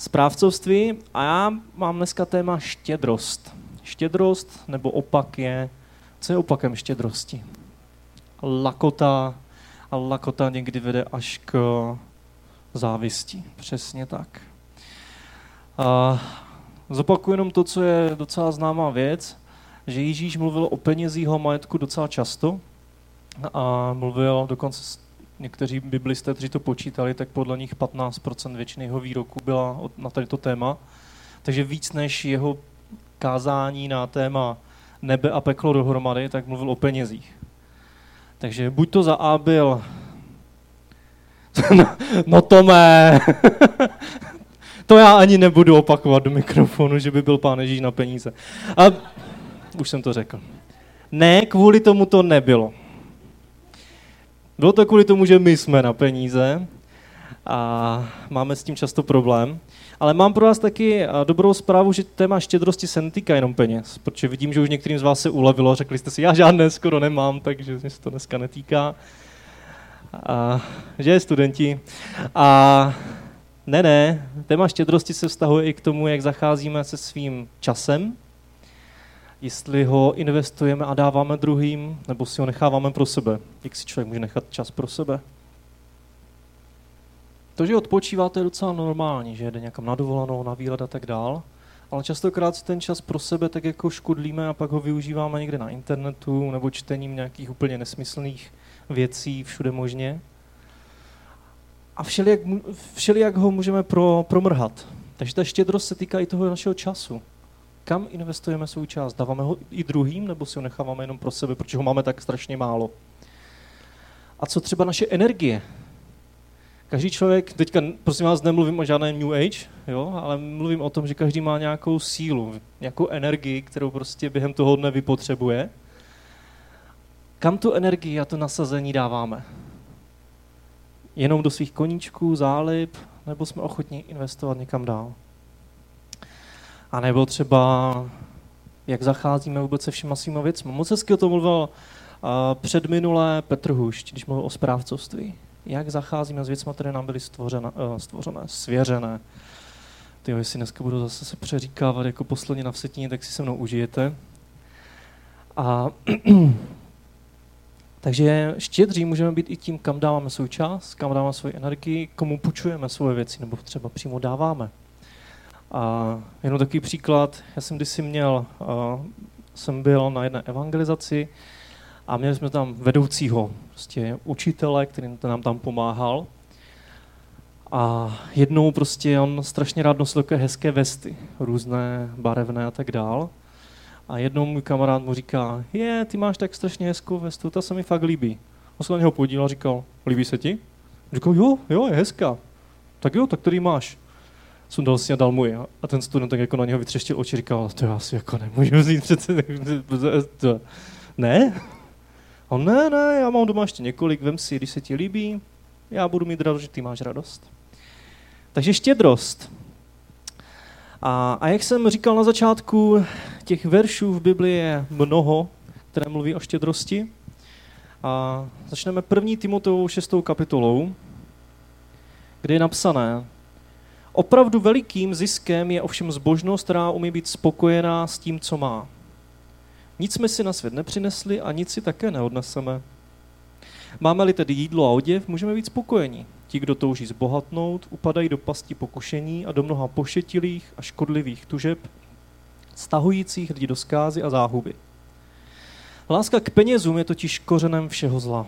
správcovství a já mám dneska téma štědrost. Štědrost nebo opak je, co je opakem štědrosti? Lakota a lakota někdy vede až k závisti. Přesně tak. A zopakuju jenom to, co je docela známá věc, že Ježíš mluvil o penězího majetku docela často a mluvil dokonce někteří biblisté, kteří to počítali, tak podle nich 15% většiny jeho výroku byla na tady to téma. Takže víc než jeho kázání na téma nebe a peklo dohromady, tak mluvil o penězích. Takže buď to za A byl no, to mé. to já ani nebudu opakovat do mikrofonu, že by byl pán Ježíš na peníze. A už jsem to řekl. Ne, kvůli tomu to nebylo. Bylo to kvůli tomu, že my jsme na peníze a máme s tím často problém. Ale mám pro vás taky dobrou zprávu, že téma štědrosti se netýká jenom peněz, protože vidím, že už některým z vás se ulevilo, řekli jste si, já žádné skoro nemám, takže mě se to dneska netýká. A, že studenti. A ne, ne, téma štědrosti se vztahuje i k tomu, jak zacházíme se svým časem, jestli ho investujeme a dáváme druhým, nebo si ho necháváme pro sebe. Jak si člověk může nechat čas pro sebe? To, že odpočíváte, je docela normální, že jde někam na dovolenou, na výlet a tak dál, ale častokrát si ten čas pro sebe tak jako škudlíme a pak ho využíváme někde na internetu nebo čtením nějakých úplně nesmyslných věcí všude možně. A všelijak, všelijak ho můžeme pro, promrhat. Takže ta štědrost se týká i toho našeho času. Kam investujeme svůj čas? Dáváme ho i druhým, nebo si ho necháváme jenom pro sebe, protože ho máme tak strašně málo? A co třeba naše energie? Každý člověk, teďka prosím vás nemluvím o žádném New Age, jo, ale mluvím o tom, že každý má nějakou sílu, nějakou energii, kterou prostě během toho dne vypotřebuje. Kam tu energii a to nasazení dáváme? Jenom do svých koníčků, zálib, nebo jsme ochotní investovat někam dál? A nebo třeba, jak zacházíme vůbec se všema svýma věcmi. Moc hezky o tom mluvil uh, předminulé Petr Hušť, když mluvil o správcovství. Jak zacházíme s věcmi, které nám byly stvořené, uh, stvořené svěřené. Ty, jestli dneska budu zase se přeříkávat jako poslední na vsetině, tak si se mnou užijete. A takže štědří můžeme být i tím, kam dáváme svůj čas, kam dáváme svoji energii, komu půjčujeme svoje věci, nebo třeba přímo dáváme. A jenom takový příklad, já jsem kdysi měl, jsem byl na jedné evangelizaci a měli jsme tam vedoucího, prostě učitele, který nám tam pomáhal. A jednou prostě on strašně rád nosil takové hezké vesty, různé, barevné a tak dál. A jednou můj kamarád mu říká, je, ty máš tak strašně hezkou vestu, ta se mi fakt líbí. On se na něho podíval a říkal, líbí se ti? Říkal, jo, jo, je hezká. Tak jo, tak který máš? Sundal si a dal mu je. A ten student tak jako na něho vytřeštil oči, říkal, to já si jako nemůžu vzít přece. Ne? On ne, ne, já mám doma ještě několik, vem si, když se ti líbí, já budu mít radost, že ty máš radost. Takže štědrost. A, a jak jsem říkal na začátku, těch veršů v Biblii je mnoho, které mluví o štědrosti. A začneme první Timotovou šestou kapitolou, kde je napsané, Opravdu velikým ziskem je ovšem zbožnost, která umí být spokojená s tím, co má. Nic jsme si na svět nepřinesli a nic si také neodneseme. Máme-li tedy jídlo a oděv, můžeme být spokojeni. Ti, kdo touží zbohatnout, upadají do pasti pokušení a do mnoha pošetilých a škodlivých tužeb, stahujících lidi do skázy a záhuby. Láska k penězům je totiž kořenem všeho zla.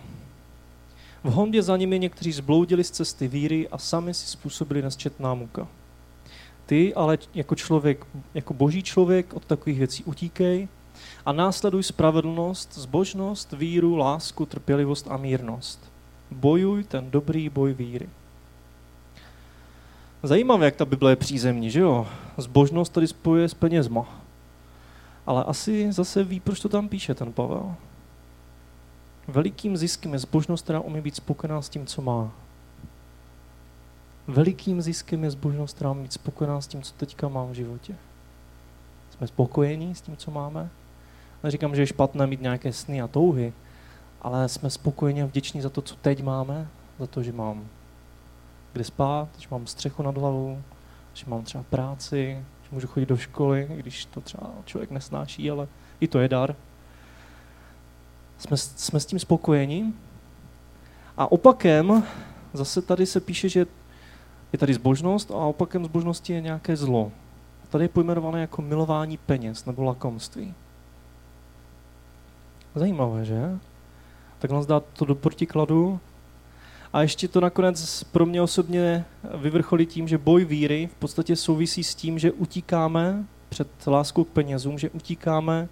V hondě za nimi někteří zbloudili z cesty víry a sami si způsobili nesčetná muka. Ty ale jako člověk, jako boží člověk od takových věcí utíkej a následuj spravedlnost, zbožnost, víru, lásku, trpělivost a mírnost. Bojuj ten dobrý boj víry. Zajímavé, jak ta Bible je přízemní, že jo? Zbožnost tady spojuje s penězma. Ale asi zase ví, proč to tam píše ten Pavel. Velikým ziskem je zbožnost, která umí být spokojená s tím, co má. Velikým ziskem je zbožnost, která umí být spokojená s tím, co teďka mám v životě. Jsme spokojení s tím, co máme. Neříkám, že je špatné mít nějaké sny a touhy, ale jsme spokojeni a vděční za to, co teď máme, za to, že mám kde spát, že mám střechu nad hlavou, že mám třeba práci, že můžu chodit do školy, když to třeba člověk nesnáší, ale i to je dar. Jsme, jsme s tím spokojeni. A opakem, zase tady se píše, že je tady zbožnost a opakem zbožnosti je nějaké zlo. Tady je pojmenované jako milování peněz nebo lakomství. Zajímavé, že? Tak nás dá to do protikladu. A ještě to nakonec pro mě osobně vyvrcholí tím, že boj víry v podstatě souvisí s tím, že utíkáme před láskou k penězům, že utíkáme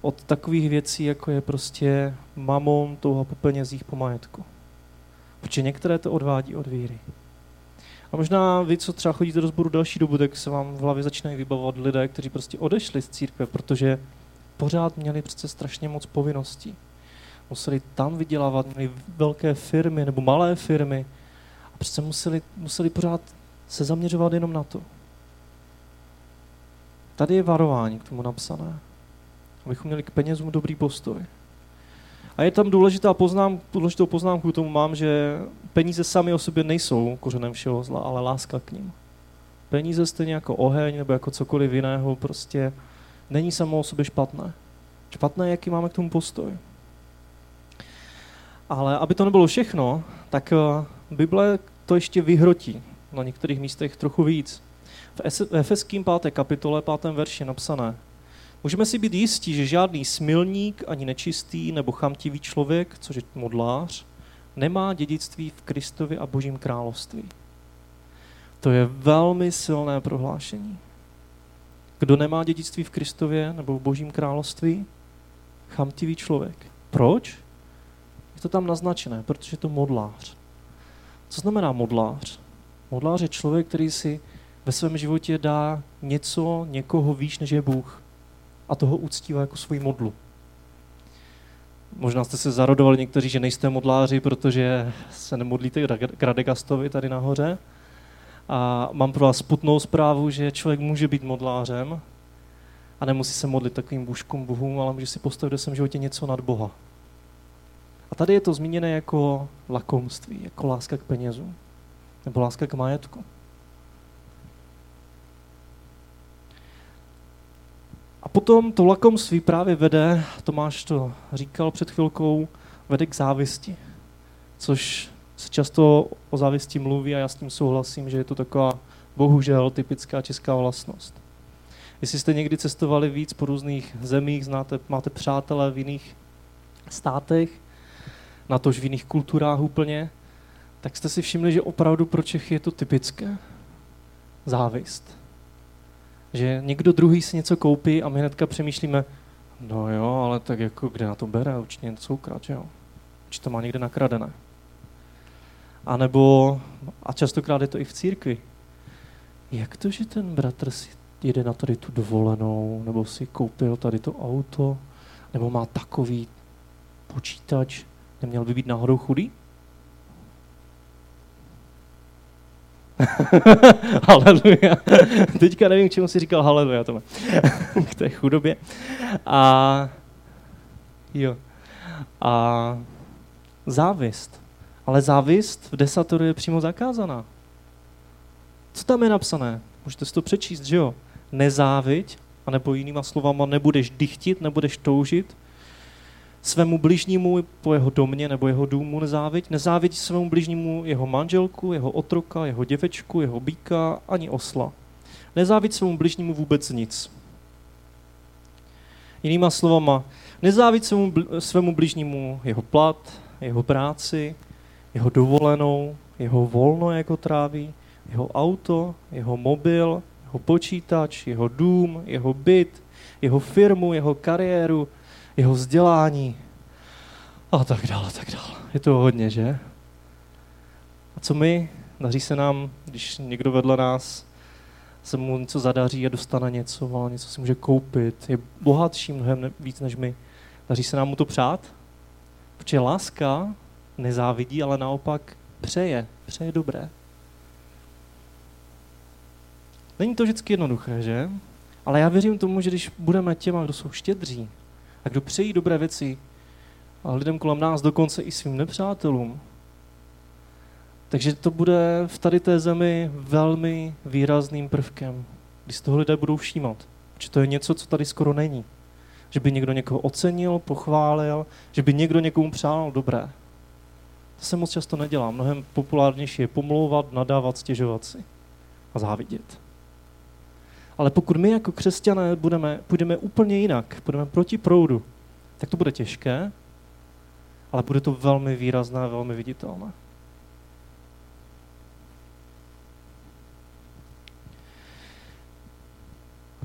od takových věcí, jako je prostě mamon, touha po penězích, po majetku. Protože některé to odvádí od víry. A možná vy, co třeba chodíte do sboru další dobu, tak se vám v hlavě začínají vybavovat lidé, kteří prostě odešli z církve, protože pořád měli přece strašně moc povinností. Museli tam vydělávat, měli velké firmy nebo malé firmy a přece museli, museli pořád se zaměřovat jenom na to. Tady je varování k tomu napsané, abychom měli k penězům dobrý postoj. A je tam důležitá poznám, důležitou poznámku k tomu mám, že peníze sami o sobě nejsou kořenem všeho zla, ale láska k ním. Peníze stejně jako oheň nebo jako cokoliv jiného prostě není samo o sobě špatné. Špatné je, jaký máme k tomu postoj. Ale aby to nebylo všechno, tak eh, Bible to ještě vyhrotí na některých místech trochu víc. V Efeským 5. kapitole 5. verši napsané Můžeme si být jistí, že žádný smilník, ani nečistý nebo chamtivý člověk, což je modlář, nemá dědictví v Kristovi a Božím království. To je velmi silné prohlášení. Kdo nemá dědictví v Kristově nebo v Božím království? Chamtivý člověk. Proč? Je to tam naznačené, protože je to modlář. Co znamená modlář? Modlář je člověk, který si ve svém životě dá něco, někoho výš, než je Bůh a toho uctívá jako svůj modlu. Možná jste se zarodovali někteří, že nejste modláři, protože se nemodlíte k Radegastovi tady nahoře. A mám pro vás sputnou zprávu, že člověk může být modlářem a nemusí se modlit takovým bůžkům bohům, ale může si postavit do svém životě něco nad Boha. A tady je to zmíněné jako lakomství, jako láska k penězům, nebo láska k majetku. A potom to lakomství právě vede, Tomáš to říkal před chvilkou, vede k závisti. Což se často o závisti mluví a já s tím souhlasím, že je to taková bohužel typická česká vlastnost. Jestli jste někdy cestovali víc po různých zemích, znáte, máte přátelé v jiných státech, na tož v jiných kulturách úplně, tak jste si všimli, že opravdu pro Čechy je to typické. Závist že někdo druhý si něco koupí a my hnedka přemýšlíme, no jo, ale tak jako kde na to bere, určitě něco že jo? Či to má někde nakradené. A nebo, a častokrát je to i v církvi, jak to, že ten bratr si jede na tady tu dovolenou, nebo si koupil tady to auto, nebo má takový počítač, neměl by být náhodou chudý? haleluja. Teďka nevím, k čemu si říkal haleluja, Tome. k té chudobě. A jo. A závist. Ale závist v desatoru je přímo zakázaná. Co tam je napsané? Můžete si to přečíst, že jo? Nezáviď, anebo jinýma slovama nebudeš dychtit, nebudeš toužit, svému bližnímu po jeho domě nebo jeho důmu nezáviď. Nezáviď svému bližnímu jeho manželku, jeho otroka, jeho děvečku, jeho býka, ani osla. Nezáviď svému bližnímu vůbec nic. Jinýma slovama, nezáviď svému, svému bližnímu jeho plat, jeho práci, jeho dovolenou, jeho volno, jako tráví, jeho auto, jeho mobil, jeho počítač, jeho dům, jeho byt, jeho firmu, jeho kariéru, jeho vzdělání a tak dále, tak dále. Je to hodně, že? A co my? Daří se nám, když někdo vedle nás se mu něco zadaří a dostane něco, a něco si může koupit, je bohatší mnohem víc než my. Daří se nám mu to přát? Protože láska nezávidí, ale naopak přeje, přeje dobré. Není to vždycky jednoduché, že? Ale já věřím tomu, že když budeme těma, kdo jsou štědří, a kdo přejí dobré věci a lidem kolem nás, dokonce i svým nepřátelům, Takže to bude v tady té zemi velmi výrazným prvkem, když z toho lidé budou všímat. Že to je něco, co tady skoro není. Že by někdo někoho ocenil, pochválil, že by někdo někomu přál dobré. To se moc často nedělá. Mnohem populárnější je pomlouvat, nadávat, stěžovat si a závidět. Ale pokud my jako křesťané budeme, půjdeme úplně jinak, půjdeme proti proudu, tak to bude těžké, ale bude to velmi výrazné, velmi viditelné.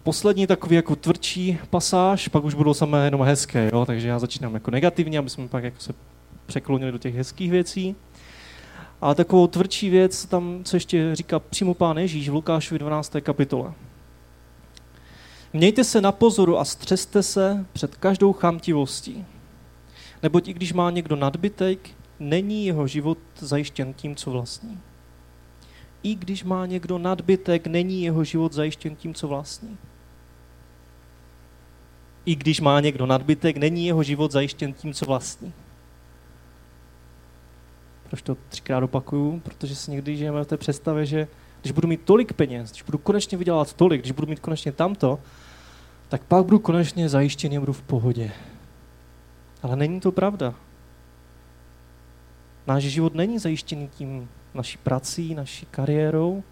Poslední takový jako tvrdší pasáž, pak už budou samé jenom hezké, jo? takže já začínám jako negativně, aby jsme pak jako se překlonili do těch hezkých věcí. Ale takovou tvrdší věc, tam, co ještě říká přímo pán Ježíš v Lukášovi 12. kapitole. Mějte se na pozoru a střeste se před každou chamtivostí. Neboť i když má někdo nadbytek, není jeho život zajištěn tím, co vlastní. I když má někdo nadbytek, není jeho život zajištěn tím, co vlastní. I když má někdo nadbytek, není jeho život zajištěn tím, co vlastní. Proč to třikrát opakuju? Protože si někdy žijeme v té představě, že když budu mít tolik peněz, když budu konečně vydělat tolik, když budu mít konečně tamto, tak pak budu konečně zajištěný budu v pohodě. Ale není to pravda. Náš život není zajištěný tím naší prací, naší kariérou,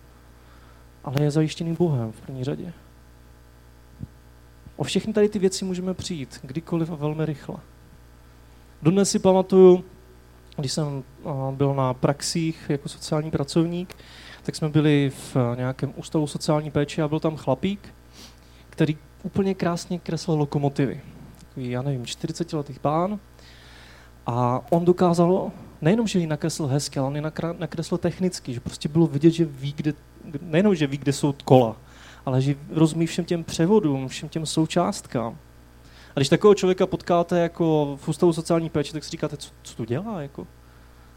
ale je zajištěný Bohem v první řadě. O všechny tady ty věci můžeme přijít kdykoliv a velmi rychle. Dodnes si pamatuju, když jsem byl na praxích jako sociální pracovník, tak jsme byli v nějakém ústavu sociální péče a byl tam chlapík, který úplně krásně kreslil lokomotivy. Takový, já nevím, 40 letých pán. A on dokázal, nejenom, že ji nakreslil hezky, ale on ji nakreslil technicky, že prostě bylo vidět, že ví, kde, nejenom, že ví, kde jsou kola, ale že rozumí všem těm převodům, všem těm součástkám. A když takového člověka potkáte jako v ústavu sociální péče, tak si říkáte, co, co to dělá? Jako?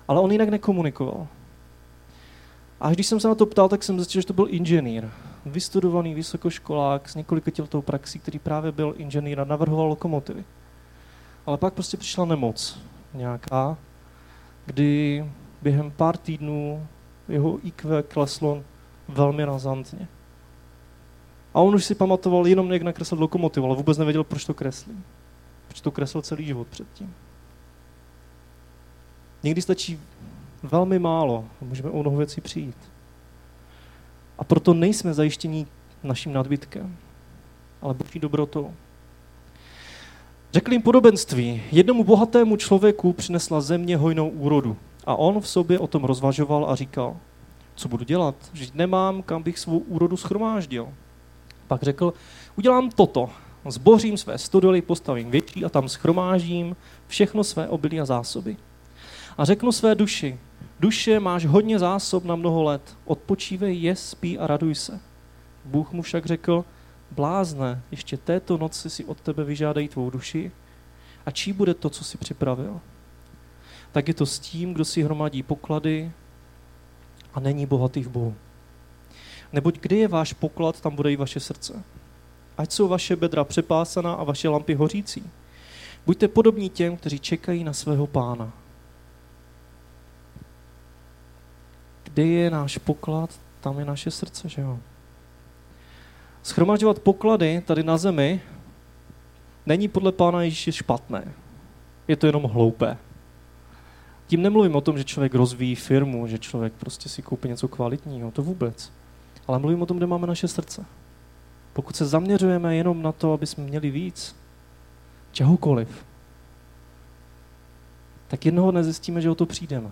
Ale on jinak nekomunikoval. A když jsem se na to ptal, tak jsem zjistil, že to byl inženýr. Vystudovaný vysokoškolák s několika těletou praxí, který právě byl inženýr a navrhoval lokomotivy. Ale pak prostě přišla nemoc nějaká, kdy během pár týdnů jeho IQ kleslo velmi razantně. A on už si pamatoval jenom, jak nakreslil lokomotivu, ale vůbec nevěděl, proč to kreslí. Proč to kreslil celý život předtím. Někdy stačí velmi málo a můžeme o mnoho věcí přijít. A proto nejsme zajištění naším nadbytkem, ale boží dobrotou. Řekl jim podobenství. Jednomu bohatému člověku přinesla země hojnou úrodu a on v sobě o tom rozvažoval a říkal, co budu dělat, že nemám, kam bych svou úrodu schromáždil. Pak řekl, udělám toto, zbořím své stodoly, postavím větší a tam schromážím všechno své obilí a zásoby. A řeknu své duši, duše máš hodně zásob na mnoho let, odpočívej, je, spí a raduj se. Bůh mu však řekl, blázne, ještě této noci si od tebe vyžádají tvou duši a čí bude to, co si připravil. Tak je to s tím, kdo si hromadí poklady a není bohatý v Bohu. Neboť kdy je váš poklad, tam bude i vaše srdce. Ať jsou vaše bedra přepásaná a vaše lampy hořící. Buďte podobní těm, kteří čekají na svého pána. Kde je náš poklad, tam je naše srdce, že jo? Schromažďovat poklady tady na zemi není podle pána Ježíše špatné. Je to jenom hloupé. Tím nemluvím o tom, že člověk rozvíjí firmu, že člověk prostě si koupí něco kvalitního, to vůbec ale mluvím o tom, kde máme naše srdce. Pokud se zaměřujeme jenom na to, aby jsme měli víc, čehokoliv, tak jednoho nezjistíme, že o to přijdeme.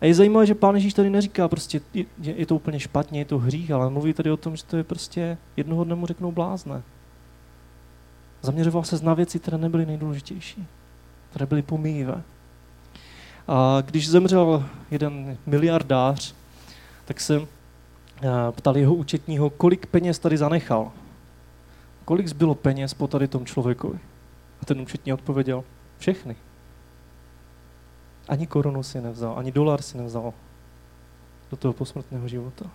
A je zajímavé, že Pán Ježíš tady neříká prostě, je, je to úplně špatně, je to hřích, ale mluví tady o tom, že to je prostě, jednoho dne mu řeknou blázne. Zaměřoval se na věci, které nebyly nejdůležitější, které byly pomíjivé. A když zemřel jeden miliardář, tak jsem eh, ptal jeho účetního, kolik peněz tady zanechal. Kolik zbylo peněz po tady tom člověkovi? A ten účetní odpověděl, všechny. Ani korunu si nevzal, ani dolar si nevzal do toho posmrtného života.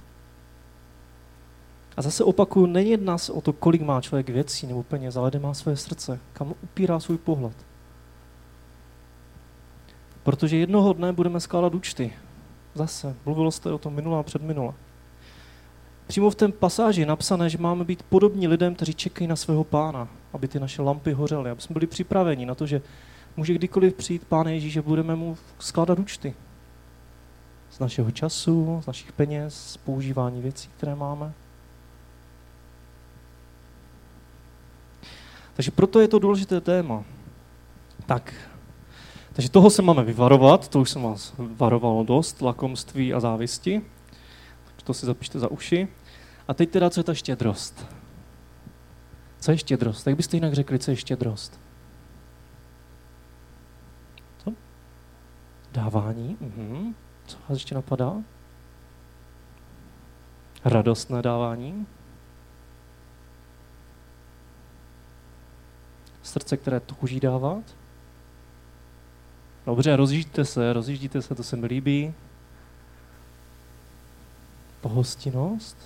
A zase opakuju, nejedná se o to, kolik má člověk věcí nebo peněz, ale kde má své srdce, kam upírá svůj pohled. Protože jednoho dne budeme skládat účty. Zase, mluvilo jste o tom minulá a předminula. Přímo v té pasáži je napsané, že máme být podobní lidem, kteří čekají na svého pána, aby ty naše lampy hořely, aby jsme byli připraveni na to, že může kdykoliv přijít Pán Ježíš a budeme mu skládat účty. Z našeho času, z našich peněz, z používání věcí, které máme. Takže proto je to důležité téma. Tak, takže toho se máme vyvarovat, to už jsem vás varoval dost, lakomství a závisti. Takže to si zapište za uši. A teď teda, co je ta štědrost? Co je štědrost? Jak byste jinak řekli, co je štědrost? Co? Dávání? Mhm. Co vás ještě napadá? Radostné dávání? Srdce, které touží dávat? Dobře, rozjíždíte se, rozjíždíte se, to se mi líbí. Pohostinnost?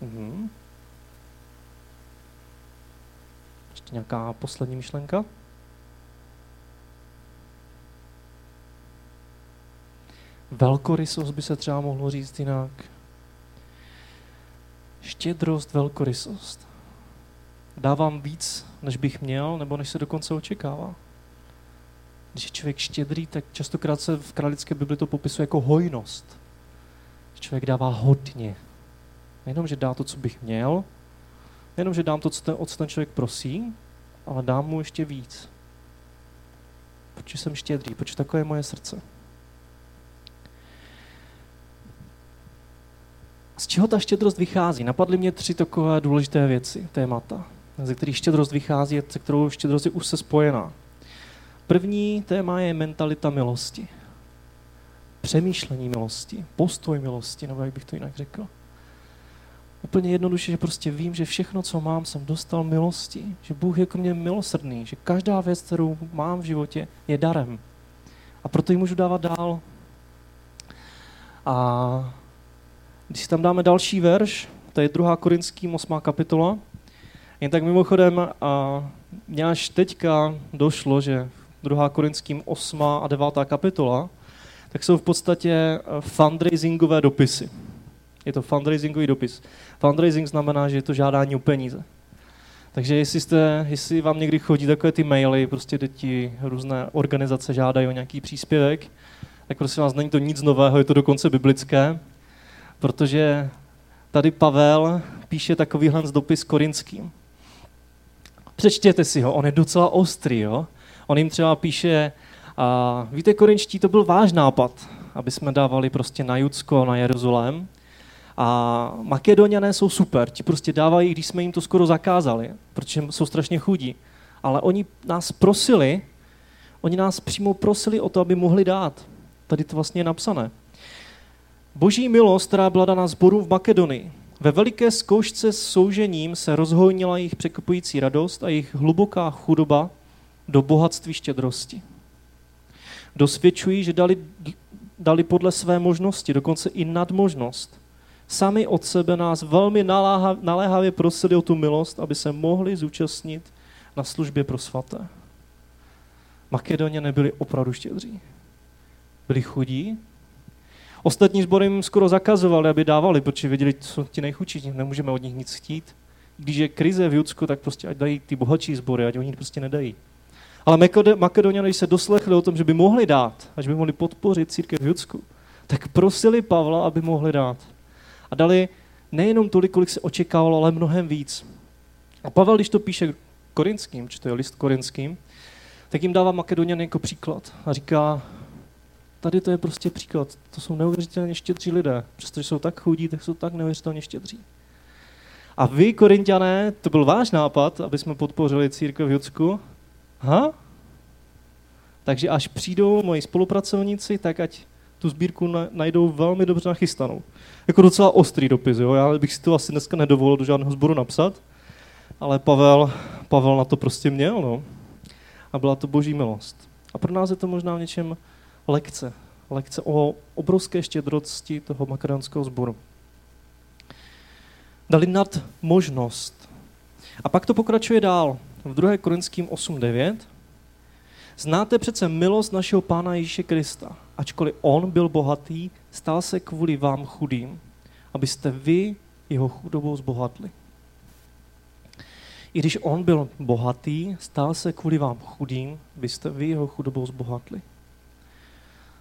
Mhm. Ještě nějaká poslední myšlenka? Velkorysost by se třeba mohlo říct jinak. Štědrost, velkorysost. Dávám víc, než bych měl, nebo než se dokonce očekává. Když je člověk štědrý, tak častokrát se v kralické Bibli to popisuje jako hojnost. Člověk dává hodně. Nejenom, že dá to, co bych měl, nejenom, že dám to, co ten, o co ten člověk prosí, ale dám mu ještě víc. Protože jsem štědrý, protože takové je moje srdce. Z čeho ta štědrost vychází? Napadly mě tři takové důležité věci, témata, ze kterých štědrost vychází a se kterou štědrost je už se spojená. První téma je mentalita milosti. Přemýšlení milosti, postoj milosti, nebo jak bych to jinak řekl. Úplně jednoduše, že prostě vím, že všechno, co mám, jsem dostal milosti, že Bůh je k mě milosrdný, že každá věc, kterou mám v životě, je darem. A proto ji můžu dávat dál. A když si tam dáme další verš, to je 2. Korinským 8. kapitola, jen tak mimochodem, a mě až teďka došlo, že 2. Korinským 8. a 9. kapitola, tak jsou v podstatě eh, fundraisingové dopisy. Je to fundraisingový dopis. Fundraising znamená, že je to žádání o peníze. Takže jestli, jste, jestli vám někdy chodí takové ty maily, prostě ti různé organizace žádají o nějaký příspěvek, tak prosím vás, není to nic nového, je to dokonce biblické, protože tady Pavel píše takovýhle dopis korinským. Přečtěte si ho, on je docela ostrý, jo? On jim třeba píše, a víte, korinčtí, to byl váš nápad, aby jsme dávali prostě na Judsko, na Jeruzalém. A Makedoniané jsou super, ti prostě dávají, když jsme jim to skoro zakázali, protože jsou strašně chudí. Ale oni nás prosili, oni nás přímo prosili o to, aby mohli dát. Tady to vlastně je napsané. Boží milost, která byla daná zboru v Makedonii. Ve veliké zkoušce s soužením se rozhojnila jejich překopující radost a jejich hluboká chudoba do bohatství štědrosti. Dosvědčují, že dali, dali podle své možnosti, dokonce i nadmožnost. Sami od sebe nás velmi naléhavě prosili o tu milost, aby se mohli zúčastnit na službě pro svaté. Makedoně nebyli opravdu štědří. Byli chudí. Ostatní sbory jim skoro zakazovali, aby dávali, protože věděli, co ti nejchudší, nemůžeme od nich nic chtít. Když je krize v Judsku, tak prostě ať dají ty bohatší sbory, ať oni prostě nedají. Ale Makedoniané, když se doslechli o tom, že by mohli dát, až by mohli podpořit církev v Judsku, tak prosili Pavla, aby mohli dát. A dali nejenom tolik, kolik se očekávalo, ale mnohem víc. A Pavel, když to píše korinským, je list korinským, tak jim dává Makedonian jako příklad a říká, tady to je prostě příklad, to jsou neuvěřitelně štědří lidé, přestože jsou tak chudí, tak jsou tak neuvěřitelně štědří. A vy, korintiané, to byl váš nápad, aby jsme podpořili církev v Judsku, Ha? Takže až přijdou moji spolupracovníci, tak ať tu sbírku najdou velmi dobře nachystanou. Jako docela ostrý dopis, jo? já bych si to asi dneska nedovolil do žádného sboru napsat, ale Pavel, Pavel na to prostě měl, no. A byla to boží milost. A pro nás je to možná v něčem lekce. Lekce o obrovské štědrosti toho makedonského sboru. Dali nad možnost. A pak to pokračuje dál v 2. Korinským 8.9. Znáte přece milost našeho Pána Ježíše Krista. Ačkoliv on byl bohatý, stal se kvůli vám chudým, abyste vy jeho chudobou zbohatli. I když on byl bohatý, stal se kvůli vám chudým, abyste vy jeho chudobou zbohatli.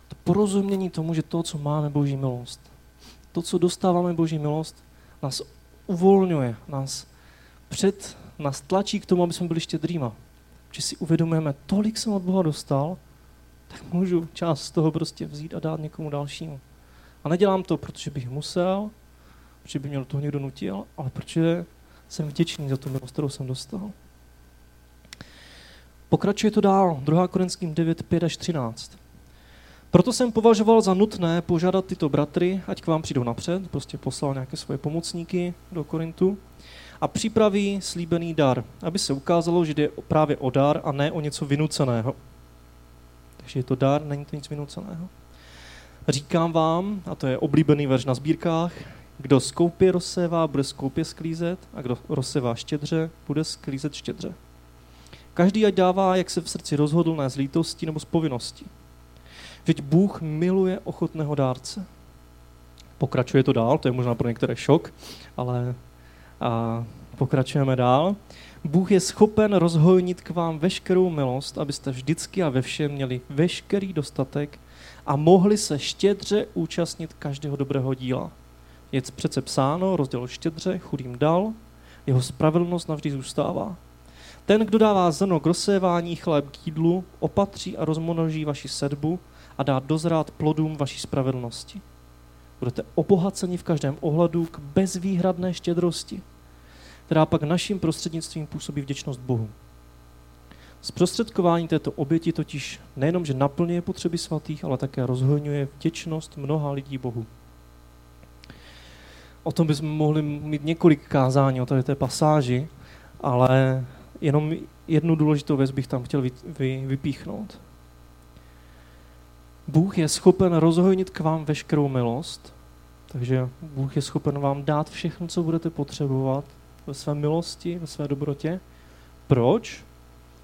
To porozumění tomu, že to, co máme Boží milost, to, co dostáváme Boží milost, nás uvolňuje, nás před, nás tlačí k tomu, aby jsme byli štědrýma. Že si uvědomujeme, tolik jsem od Boha dostal, tak můžu část z toho prostě vzít a dát někomu dalšímu. A nedělám to, protože bych musel, protože by mě toho někdo nutil, ale protože jsem vděčný za tu milost, kterou jsem dostal. Pokračuje to dál, 2. Korinským 9, 5 až 13. Proto jsem považoval za nutné požádat tyto bratry, ať k vám přijdou napřed, prostě poslal nějaké svoje pomocníky do Korintu a připraví slíbený dar, aby se ukázalo, že jde právě o dar a ne o něco vynuceného. Takže je to dar, není to nic vynuceného. Říkám vám, a to je oblíbený verš na sbírkách, kdo skoupě rozsévá, bude skoupě sklízet a kdo rozsévá štědře, bude sklízet štědře. Každý ať dává, jak se v srdci rozhodl, ne z lítosti nebo z povinnosti. Vždyť Bůh miluje ochotného dárce. Pokračuje to dál, to je možná pro některé šok, ale a pokračujeme dál. Bůh je schopen rozhojnit k vám veškerou milost, abyste vždycky a ve všem měli veškerý dostatek a mohli se štědře účastnit každého dobrého díla. Je přece psáno, rozděl štědře, chudým dal, jeho spravedlnost navždy zůstává. Ten, kdo dává zrno k rozsévání, chléb k jídlu, opatří a rozmnoží vaši sedbu a dá dozrát plodům vaší spravedlnosti. Budete obohaceni v každém ohledu k bezvýhradné štědrosti, která pak naším prostřednictvím působí vděčnost Bohu. Zprostředkování této oběti totiž nejenom, že naplňuje potřeby svatých, ale také rozhojňuje vděčnost mnoha lidí Bohu. O tom bychom mohli mít několik kázání o té pasáži, ale jenom jednu důležitou věc bych tam chtěl vy, vy, vypíchnout. Bůh je schopen rozhojnit k vám veškerou milost, takže Bůh je schopen vám dát všechno, co budete potřebovat ve své milosti, ve své dobrotě. Proč?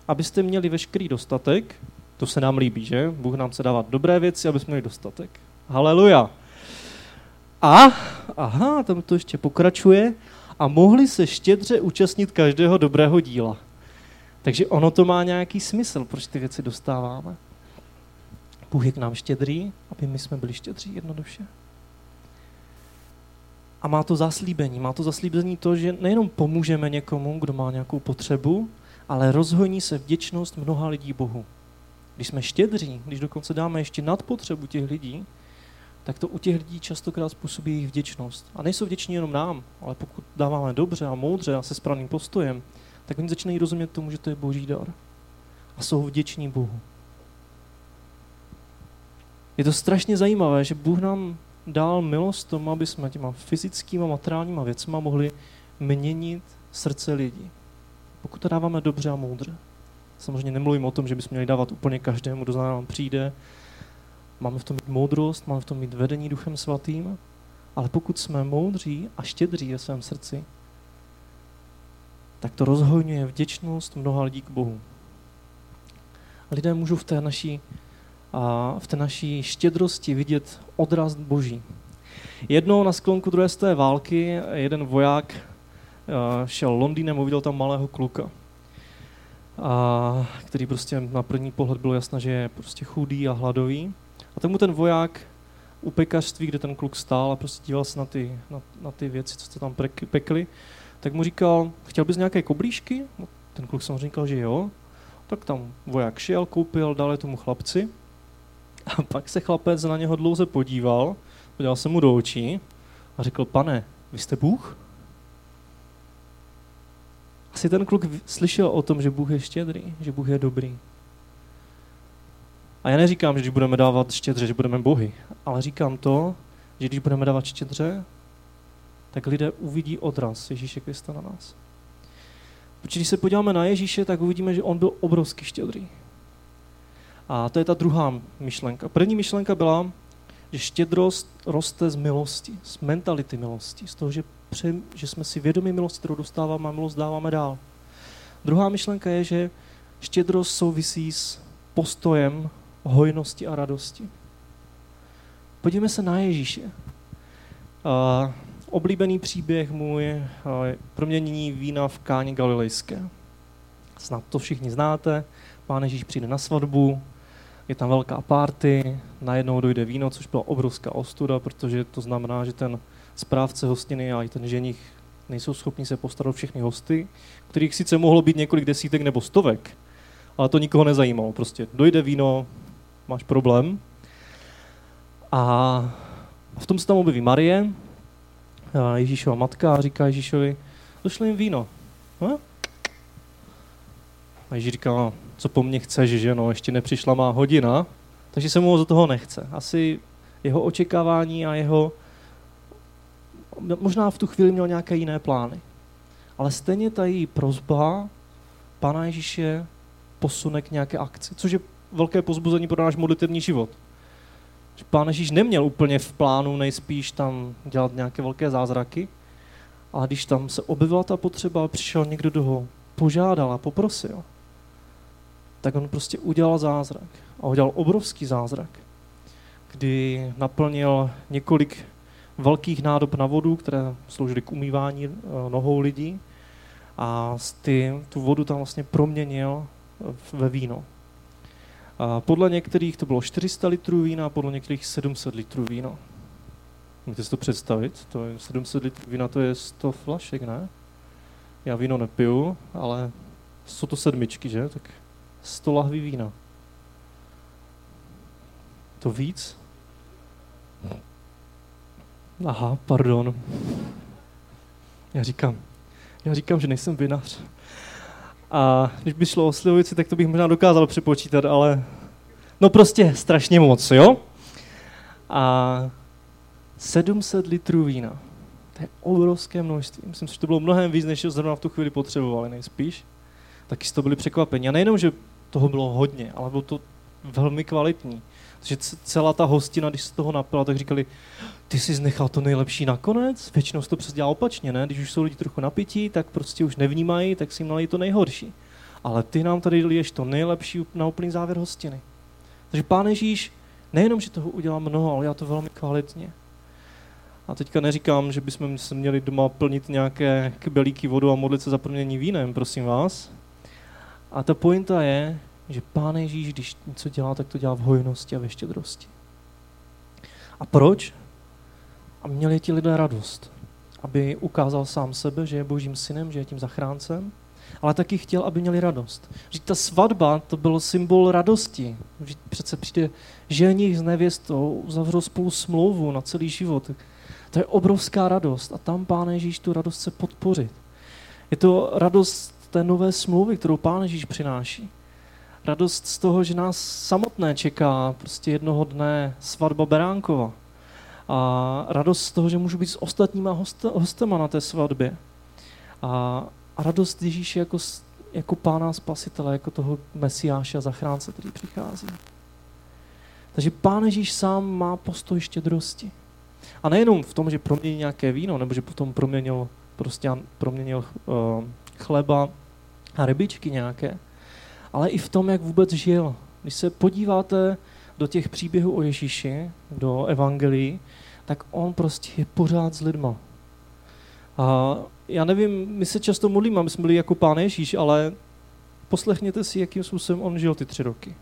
Abyste měli veškerý dostatek, to se nám líbí, že? Bůh nám se dává dobré věci, aby jsme měli dostatek. Haleluja. A, aha, tam to ještě pokračuje, a mohli se štědře účastnit každého dobrého díla. Takže ono to má nějaký smysl, proč ty věci dostáváme. Bůh je k nám štědrý, aby my jsme byli štědří jednoduše. A má to zaslíbení. Má to zaslíbení to, že nejenom pomůžeme někomu, kdo má nějakou potřebu, ale rozhoní se vděčnost mnoha lidí Bohu. Když jsme štědří, když dokonce dáme ještě nad potřebu těch lidí, tak to u těch lidí častokrát způsobí jejich vděčnost. A nejsou vděční jenom nám, ale pokud dáváme dobře a moudře a se správným postojem, tak oni začínají rozumět tomu, že to je boží dar. A jsou vděční Bohu. Je to strašně zajímavé, že Bůh nám dal milost tomu, aby jsme těma fyzickýma, materiálníma věcma mohli měnit srdce lidí. Pokud to dáváme dobře a moudře. Samozřejmě nemluvím o tom, že bychom měli dávat úplně každému, kdo za nám přijde. Máme v tom mít moudrost, máme v tom mít vedení duchem svatým, ale pokud jsme moudří a štědří ve svém srdci, tak to rozhojňuje vděčnost mnoha lidí k Bohu. Lidé můžou v té naší a v té naší štědrosti vidět odraz Boží. Jednou na sklonku druhé světové války jeden voják eh, šel Londýnem a viděl tam malého kluka, a, který prostě na první pohled bylo jasné, že je prostě chudý a hladový. A tomu ten voják u pekařství, kde ten kluk stál a prostě díval se na ty, na, na ty věci, co se tam pekli, tak mu říkal, chtěl bys nějaké koblížky? No, ten kluk samozřejmě říkal, že jo. Tak tam voják šel, koupil, dal je tomu chlapci. A pak se chlapec na něho dlouze podíval, podíval se mu do očí a řekl, pane, vy jste Bůh? Asi ten kluk slyšel o tom, že Bůh je štědrý, že Bůh je dobrý. A já neříkám, že když budeme dávat štědře, že budeme bohy, ale říkám to, že když budeme dávat štědře, tak lidé uvidí odraz Ježíše Krista na nás. Protože když se podíváme na Ježíše, tak uvidíme, že on byl obrovsky štědrý. A to je ta druhá myšlenka. První myšlenka byla, že štědrost roste z milosti, z mentality milosti, z toho, že, pře, že jsme si vědomi milosti, kterou dostáváme a milost dáváme dál. Druhá myšlenka je, že štědrost souvisí s postojem hojnosti a radosti. Podívejme se na Ježíše. Uh, oblíbený příběh můj, uh, proměnění vína v káni galilejské. Snad to všichni znáte. Pán Ježíš přijde na svatbu, je tam velká party, najednou dojde víno, což byla obrovská ostuda, protože to znamená, že ten správce hostiny a i ten ženich nejsou schopni se postarat všechny hosty, kterých sice mohlo být několik desítek nebo stovek, ale to nikoho nezajímalo. Prostě dojde víno, máš problém. A v tom se tam objeví Marie, Ježíšova matka, a říká Ježíšovi, došlo jim víno. No? A Ježíš říká, no, co po mně chceš, že no, ještě nepřišla má hodina, takže se mu do toho nechce. Asi jeho očekávání a jeho, možná v tu chvíli měl nějaké jiné plány. Ale stejně ta její prozba Pana Ježíše posune k nějaké akci, což je velké pozbuzení pro náš modlitevní život. Pán Ježíš neměl úplně v plánu nejspíš tam dělat nějaké velké zázraky, ale když tam se objevila ta potřeba, přišel někdo, kdo ho požádal a poprosil, tak on prostě udělal zázrak. A udělal obrovský zázrak, kdy naplnil několik velkých nádob na vodu, které sloužily k umývání eh, nohou lidí a ty, tu vodu tam vlastně proměnil ve víno. A podle některých to bylo 400 litrů vína, podle některých 700 litrů vína. Můžete si to představit? To je 700 litrů vína, to je 100 flašek, ne? Já víno nepiju, ale jsou to sedmičky, že? Tak 100 lahví vína. To víc? Aha, pardon. Já říkám, já říkám, že nejsem vinař. A když by šlo o slivovici, tak to bych možná dokázal přepočítat, ale no prostě strašně moc, jo? A 700 litrů vína. To je obrovské množství. Myslím že to bylo mnohem víc, než zrovna v tu chvíli potřebovali nejspíš. Taky jste byli překvapeni. A nejenom, že toho bylo hodně, ale bylo to velmi kvalitní. Takže celá ta hostina, když se toho napila, tak říkali, ty jsi znechal to nejlepší nakonec? Většinou se to přes dělá opačně, ne? Když už jsou lidi trochu napití, tak prostě už nevnímají, tak si jim to nejhorší. Ale ty nám tady liješ to nejlepší na úplný závěr hostiny. Takže Pán Ježíš nejenom, že toho udělá mnoho, ale já to velmi kvalitně. A teďka neříkám, že bychom se měli doma plnit nějaké kbelíky vodu a modlit se za proměnění vínem, prosím vás. A ta pointa je, že Pán Ježíš, když něco dělá, tak to dělá v hojnosti a ve štědrosti. A proč? A měli ti lidé radost. Aby ukázal sám sebe, že je božím synem, že je tím zachráncem, ale taky chtěl, aby měli radost. Že ta svatba, to byl symbol radosti. Že přece přijde ženich s nevěstou, zavřou spolu smlouvu na celý život. To je obrovská radost a tam Pán Ježíš tu radost chce podpořit. Je to radost té nové smlouvy, kterou Pán Ježíš přináší. Radost z toho, že nás samotné čeká prostě jednoho dne svatba Beránkova. A radost z toho, že můžu být s ostatníma host, hostema na té svatbě. A, a radost Ježíše jako, jako pána spasitele, jako toho mesiáše a zachránce, který přichází. Takže pán Ježíš sám má postoj štědrosti. A nejenom v tom, že promění nějaké víno, nebo že potom proměnil, prostě proměnil uh, chleba a rybičky nějaké, ale i v tom, jak vůbec žil. Když se podíváte do těch příběhů o Ježíši, do evangelií, tak on prostě je pořád s lidma. A já nevím, my se často modlíme, aby jsme byli jako pán Ježíš, ale poslechněte si, jakým způsobem on žil ty tři roky.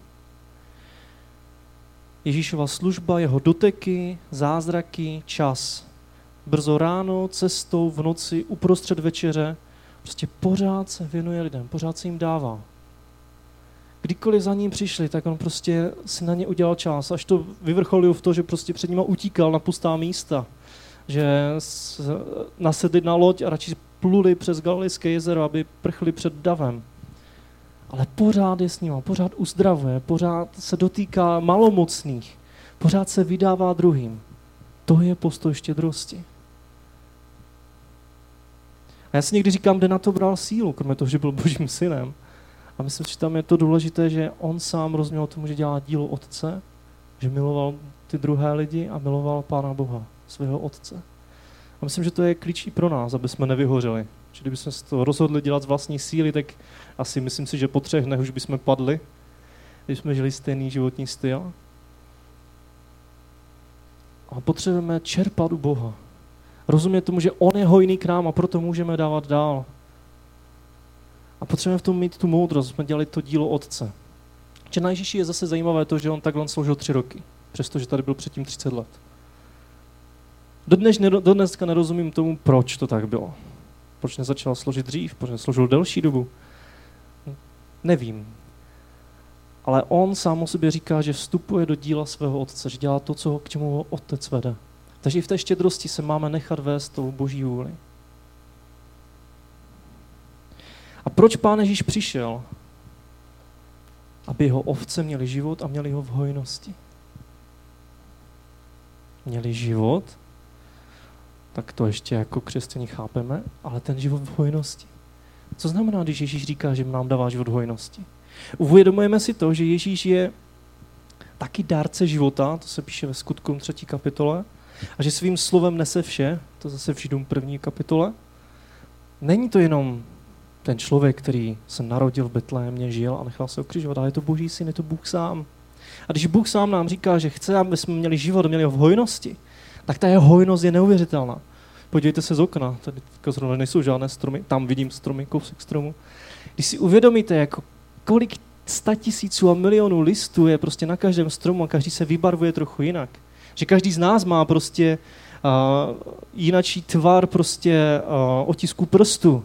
Ježíšova služba, jeho doteky, zázraky, čas. Brzo ráno, cestou, v noci, uprostřed večeře. Prostě pořád se věnuje lidem, pořád se jim dává. Kdykoliv za ním přišli, tak on prostě si na ně udělal čas, až to vyvrcholil v to, že prostě před nima utíkal na pustá místa. Že nasedli na loď a radši pluli přes Galilejské jezero, aby prchli před davem. Ale pořád je s ním, pořád uzdravuje, pořád se dotýká malomocných, pořád se vydává druhým. To je postoj štědrosti. A já si někdy říkám, kde na to bral sílu, kromě toho, že byl božím synem. A myslím, že tam je to důležité, že on sám rozuměl tomu, že dělá dílo Otce, že miloval ty druhé lidi a miloval Pána Boha, svého Otce. A myslím, že to je klíčí pro nás, aby jsme nevyhořeli. Že kdybychom se to rozhodli dělat z vlastní síly, tak asi myslím si, že po třech dnech už bychom padli. když jsme žili stejný životní styl. A potřebujeme čerpat u Boha. Rozumět tomu, že On je hojný k nám a proto můžeme dávat dál. A potřebujeme v tom mít tu moudrost, jsme dělali to dílo Otce. Že na Ježíši je zase zajímavé to, že on takhle sloužil tři roky, přestože tady byl předtím 30 let. Do dneska nerozumím tomu, proč to tak bylo. Proč nezačal složit dřív, proč nesložil delší dobu. Nevím. Ale on sám o sobě říká, že vstupuje do díla svého otce, že dělá to, co ho, k čemu ho otec vede. Takže i v té štědrosti se máme nechat vést tou boží vůli. A proč Pán Ježíš přišel? Aby jeho ovce měli život a měli ho v hojnosti. Měli život, tak to ještě jako křesťaní chápeme, ale ten život v hojnosti. Co znamená, když Ježíš říká, že nám dává život v hojnosti? Uvědomujeme si to, že Ježíš je taky dárce života, to se píše ve skutkům třetí kapitole, a že svým slovem nese vše, to zase v Židům první kapitole. Není to jenom ten člověk, který se narodil v Betlémě, žil a nechal se okřižovat, ale je to boží syn, je to Bůh sám. A když Bůh sám nám říká, že chce, aby jsme měli život, měli ho v hojnosti, tak ta jeho hojnost je neuvěřitelná. Podívejte se z okna, tady zrovna nejsou žádné stromy, tam vidím stromy, kousek stromu. Když si uvědomíte, jako kolik sta tisíců a milionů listů je prostě na každém stromu a každý se vybarvuje trochu jinak. Že každý z nás má prostě uh, jinačí tvar prostě uh, otisku prstu.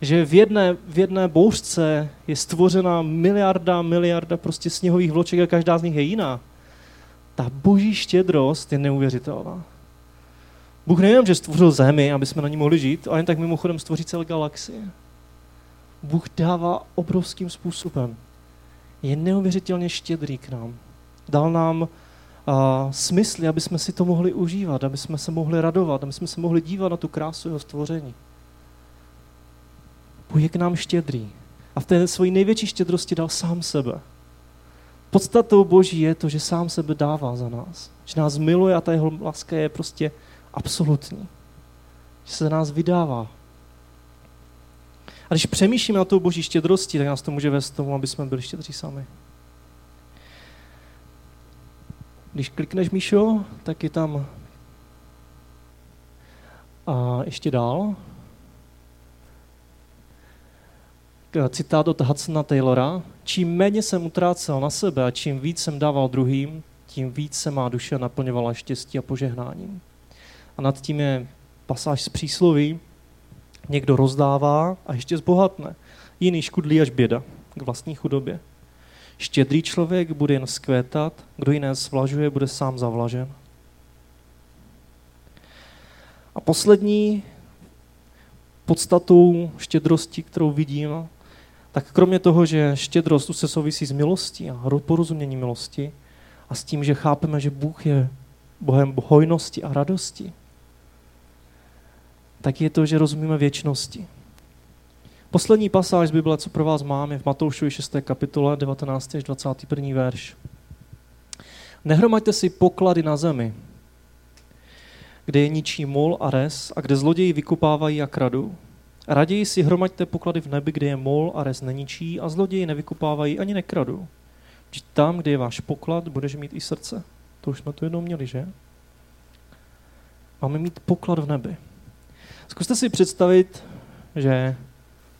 Že v jedné, v jedné bouřce je stvořena miliarda, miliarda prostě sněhových vloček a každá z nich je jiná. Ta boží štědrost je neuvěřitelná. Bůh nejenom, že stvořil zemi, aby jsme na ní mohli žít, ale jen tak mimochodem stvoří celé galaxie. Bůh dává obrovským způsobem. Je neuvěřitelně štědrý k nám. Dal nám uh, smysly, aby jsme si to mohli užívat, aby jsme se mohli radovat, aby jsme se mohli dívat na tu krásu jeho stvoření. Bůh je k nám štědrý. A v té svojí největší štědrosti dal sám sebe. Podstatou Boží je to, že sám sebe dává za nás. Že nás miluje a ta jeho láska je prostě absolutní. Že se za nás vydává. A když přemýšlíme na tou boží štědrosti, tak nás to může vést tomu, aby jsme byli štědří sami. Když klikneš, Míšo, tak je tam a ještě dál. Citát od Hudsona Taylora. Čím méně jsem utrácel na sebe a čím víc jsem dával druhým, tím víc se má duše naplňovala štěstí a požehnáním. A nad tím je pasáž z přísloví, někdo rozdává a ještě zbohatne. Jiný škudlí až běda k vlastní chudobě. Štědrý člověk bude jen skvétat, kdo jiné svlažuje, bude sám zavlažen. A poslední podstatou štědrosti, kterou vidím, tak kromě toho, že štědrost už se souvisí s milostí a porozumění milosti a s tím, že chápeme, že Bůh je Bohem hojnosti a radosti, tak je to, že rozumíme věčnosti. Poslední pasáž z Bible, co pro vás mám, je v Matoušovi 6. kapitole 19. až 21. verš. Nehromaďte si poklady na zemi, kde je ničí mol a res a kde zloději vykupávají a kradu. Raději si hromaďte poklady v nebi, kde je mol a res neničí a zloději nevykupávají ani nekradu. Vždyť tam, kde je váš poklad, budeš mít i srdce. To už jsme tu jednou měli, že? Máme mít poklad v nebi. Zkuste si představit, že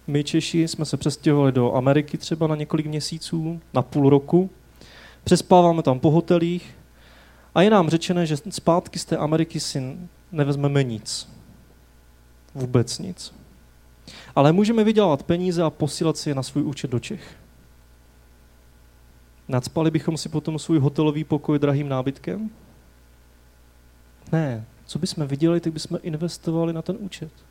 my Češi jsme se přestěhovali do Ameriky třeba na několik měsíců, na půl roku. Přespáváme tam po hotelích a je nám řečené, že zpátky z té Ameriky si nevezmeme nic. Vůbec nic. Ale můžeme vydělat peníze a posílat si je na svůj účet do Čech. Nadspali bychom si potom svůj hotelový pokoj drahým nábytkem? Ne, co bychom viděli, tak bychom investovali na ten účet.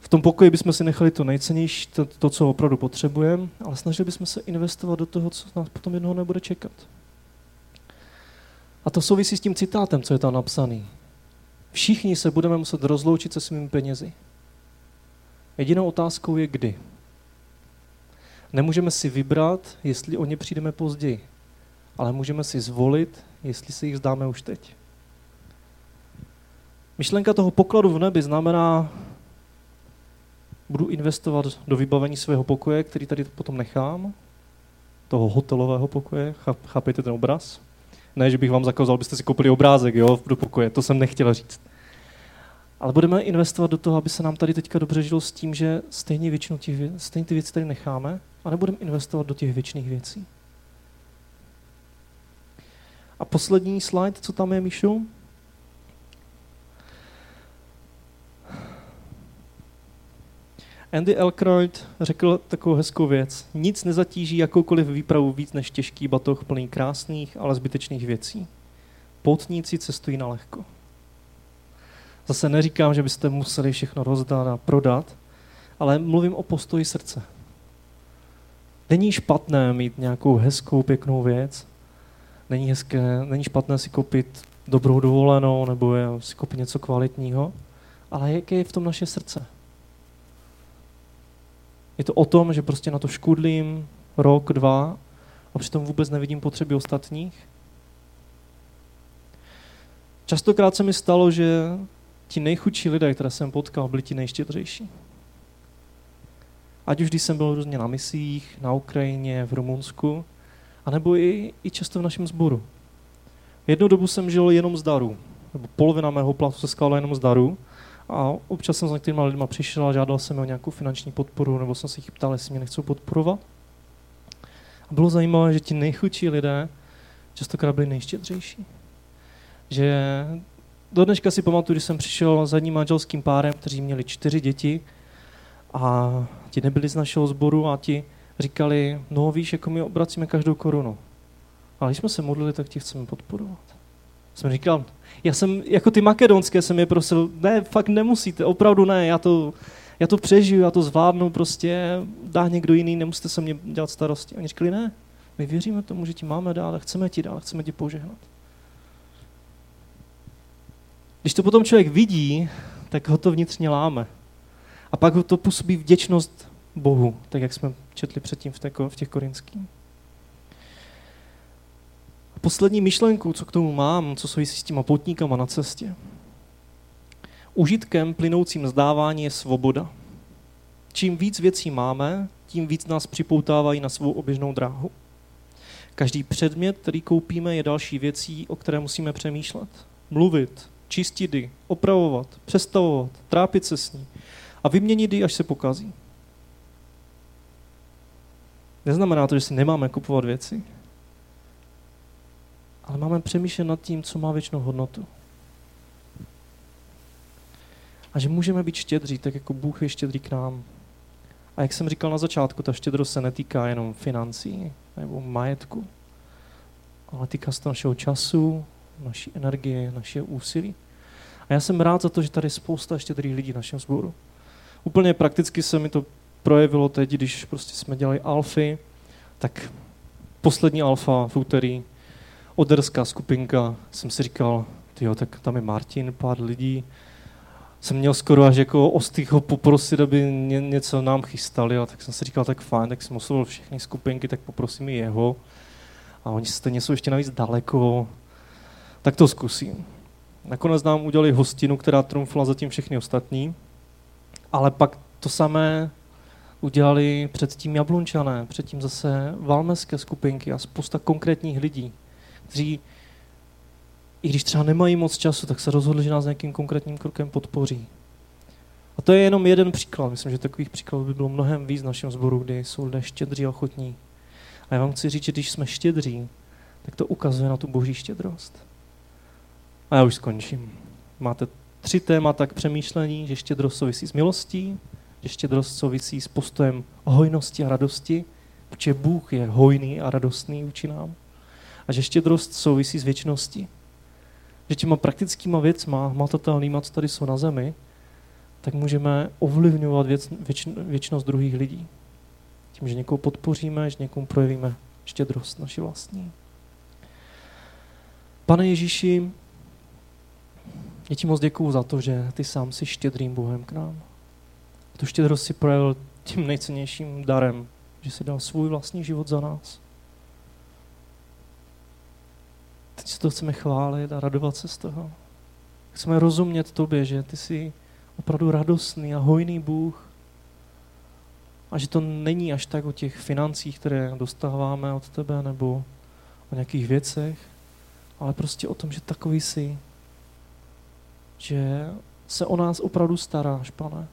V tom pokoji bychom si nechali to nejcennější, to, to co opravdu potřebujeme, ale snažili bychom se investovat do toho, co nás potom jednoho nebude čekat. A to souvisí s tím citátem, co je tam napsaný. Všichni se budeme muset rozloučit se svými penězi. Jedinou otázkou je kdy. Nemůžeme si vybrat, jestli o ně přijdeme později, ale můžeme si zvolit, jestli se jich zdáme už teď. Myšlenka toho pokladu v nebi znamená, budu investovat do vybavení svého pokoje, který tady potom nechám, toho hotelového pokoje. Chápete ten obraz? Ne, že bych vám zakázal, abyste si koupili obrázek jo, do pokoje, to jsem nechtěl říct. Ale budeme investovat do toho, aby se nám tady teďka dobře žilo s tím, že stejně většinu těch, stejně ty věci tady necháme a nebudeme investovat do těch věčných věcí. A poslední slide, co tam je, Míšu? Andy Elkroyd řekl takovou hezkou věc. Nic nezatíží jakoukoliv výpravu víc než těžký batoh plný krásných, ale zbytečných věcí. Poutníci cestují na lehko. Zase neříkám, že byste museli všechno rozdat a prodat, ale mluvím o postoji srdce. Není špatné mít nějakou hezkou, pěknou věc. Není, hezké, není špatné si koupit dobrou dovolenou nebo si koupit něco kvalitního, ale jaké je v tom naše srdce? Je to o tom, že prostě na to škudlím rok, dva a přitom vůbec nevidím potřeby ostatních. Častokrát se mi stalo, že ti nejchudší lidé, které jsem potkal, byli ti nejštědřejší. Ať už když jsem byl různě na misích, na Ukrajině, v Rumunsku, anebo i, i často v našem sboru. Jednu dobu jsem žil jenom z darů, nebo polovina mého platu se skládala jenom z darů, a občas jsem s některými lidmi přišel a žádal jsem o nějakou finanční podporu, nebo jsem se jich ptal, jestli mě nechcou podporovat. A bylo zajímavé, že ti nejchudší lidé častokrát byli nejštědřejší. Že do dneška si pamatuju, když jsem přišel za jedním manželským párem, kteří měli čtyři děti a ti nebyli z našeho sboru a ti říkali, no víš, jako my obracíme každou korunu. Ale když jsme se modlili, tak ti chceme podporovat. Jsem říkal, já jsem, jako ty makedonské jsem je prosil, ne, fakt nemusíte, opravdu ne, já to, já to přežiju, já to zvládnu, prostě dá někdo jiný, nemusíte se mě dělat starosti. Oni říkali, ne, my věříme tomu, že ti máme dál, chceme ti dál, chceme ti požehnat. Když to potom člověk vidí, tak ho to vnitřně láme. A pak ho to působí vděčnost Bohu, tak jak jsme četli předtím v, těch korinských. Poslední myšlenku, co k tomu mám, co souvisí s těma potníkama na cestě. Užitkem plynoucím zdávání je svoboda. Čím víc věcí máme, tím víc nás připoutávají na svou oběžnou dráhu. Každý předmět, který koupíme, je další věcí, o které musíme přemýšlet. Mluvit, čistit ji, opravovat, přestavovat, trápit se s ní a vyměnit ji, až se pokazí. Neznamená to, že si nemáme kupovat věci, máme přemýšlet nad tím, co má věčnou hodnotu. A že můžeme být štědří, tak jako Bůh je štědrý k nám. A jak jsem říkal na začátku, ta štědrost se netýká jenom financí nebo majetku, ale týká se to našeho času, naší energie, našeho úsilí. A já jsem rád za to, že tady je spousta štědrých lidí v našem sboru. Úplně prakticky se mi to projevilo teď, když prostě jsme dělali alfy, tak poslední alfa v úterý oderská skupinka, jsem si říkal, jo, tak tam je Martin, pár lidí. Jsem měl skoro až jako ostých ho poprosit, aby ně, něco nám chystali, a tak jsem si říkal, tak fajn, tak jsem oslovil všechny skupinky, tak poprosím i jeho. A oni stejně jsou ještě navíc daleko, tak to zkusím. Nakonec nám udělali hostinu, která trumfla zatím všechny ostatní, ale pak to samé udělali předtím Jablunčané, předtím zase valmeské skupinky a spousta konkrétních lidí kteří, i když třeba nemají moc času, tak se rozhodli, že nás nějakým konkrétním krokem podpoří. A to je jenom jeden příklad. Myslím, že takových příkladů by bylo mnohem víc v našem sboru, kdy jsou lidé štědří a ochotní. A já vám chci říct, že když jsme štědří, tak to ukazuje na tu boží štědrost. A já už skončím. Máte tři témata k přemýšlení, že štědrost souvisí s milostí, že štědrost souvisí s postojem hojnosti a radosti, protože Bůh je hojný a radostný vůči nám a že štědrost souvisí s věčností. Že těma praktickýma věcma, hmatatelnýma, co tady jsou na zemi, tak můžeme ovlivňovat věc, věč, věčnost druhých lidí. Tím, že někoho podpoříme, že někomu projevíme štědrost naši vlastní. Pane Ježíši, já ti moc děkuju za to, že ty sám jsi štědrým Bohem k nám. Tu štědrost si projevil tím nejcennějším darem, že jsi dal svůj vlastní život za nás. Teď si to chceme chválit a radovat se z toho. Chceme rozumět tobě, že ty jsi opravdu radostný a hojný Bůh. A že to není až tak o těch financích, které dostáváme od tebe, nebo o nějakých věcech, ale prostě o tom, že takový jsi, že se o nás opravdu staráš, pane.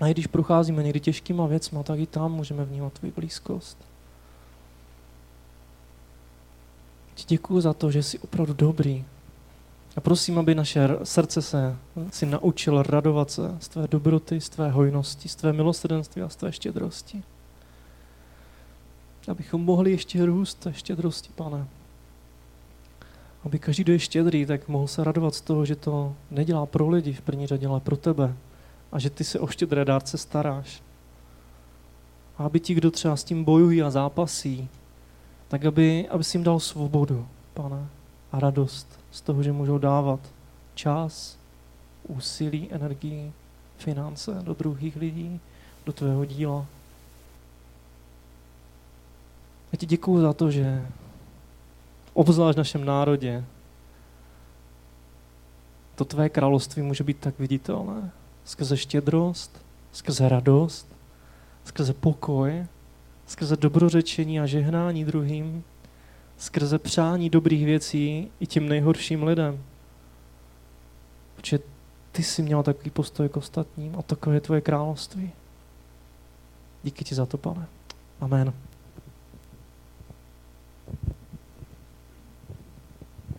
A i když procházíme někdy těžkýma věcma, tak i tam můžeme vnímat tvůj blízkost. Ti děkuji za to, že jsi opravdu dobrý. A prosím, aby naše srdce se si naučilo radovat se z tvé dobroty, z tvé hojnosti, z tvé milosrdenství a z tvé štědrosti. Abychom mohli ještě růst té štědrosti, pane. Aby každý, kdo je štědrý, tak mohl se radovat z toho, že to nedělá pro lidi v první řadě, ale pro tebe. A že ty se o štědré dárce staráš. A aby ti, kdo třeba s tím bojují a zápasí, tak aby, aby si jim dal svobodu, pane, a radost z toho, že můžou dávat čas, úsilí, energii, finance do druhých lidí, do tvého díla. Já ti děkuju za to, že obzvlášť v našem národě to tvé království může být tak viditelné. Skrze štědrost, skrze radost, skrze pokoj, skrze dobrořečení a žehnání druhým, skrze přání dobrých věcí i těm nejhorším lidem. Protože ty jsi měl takový postoj k ostatním a takové je tvoje království. Díky ti za to, pane. Amen.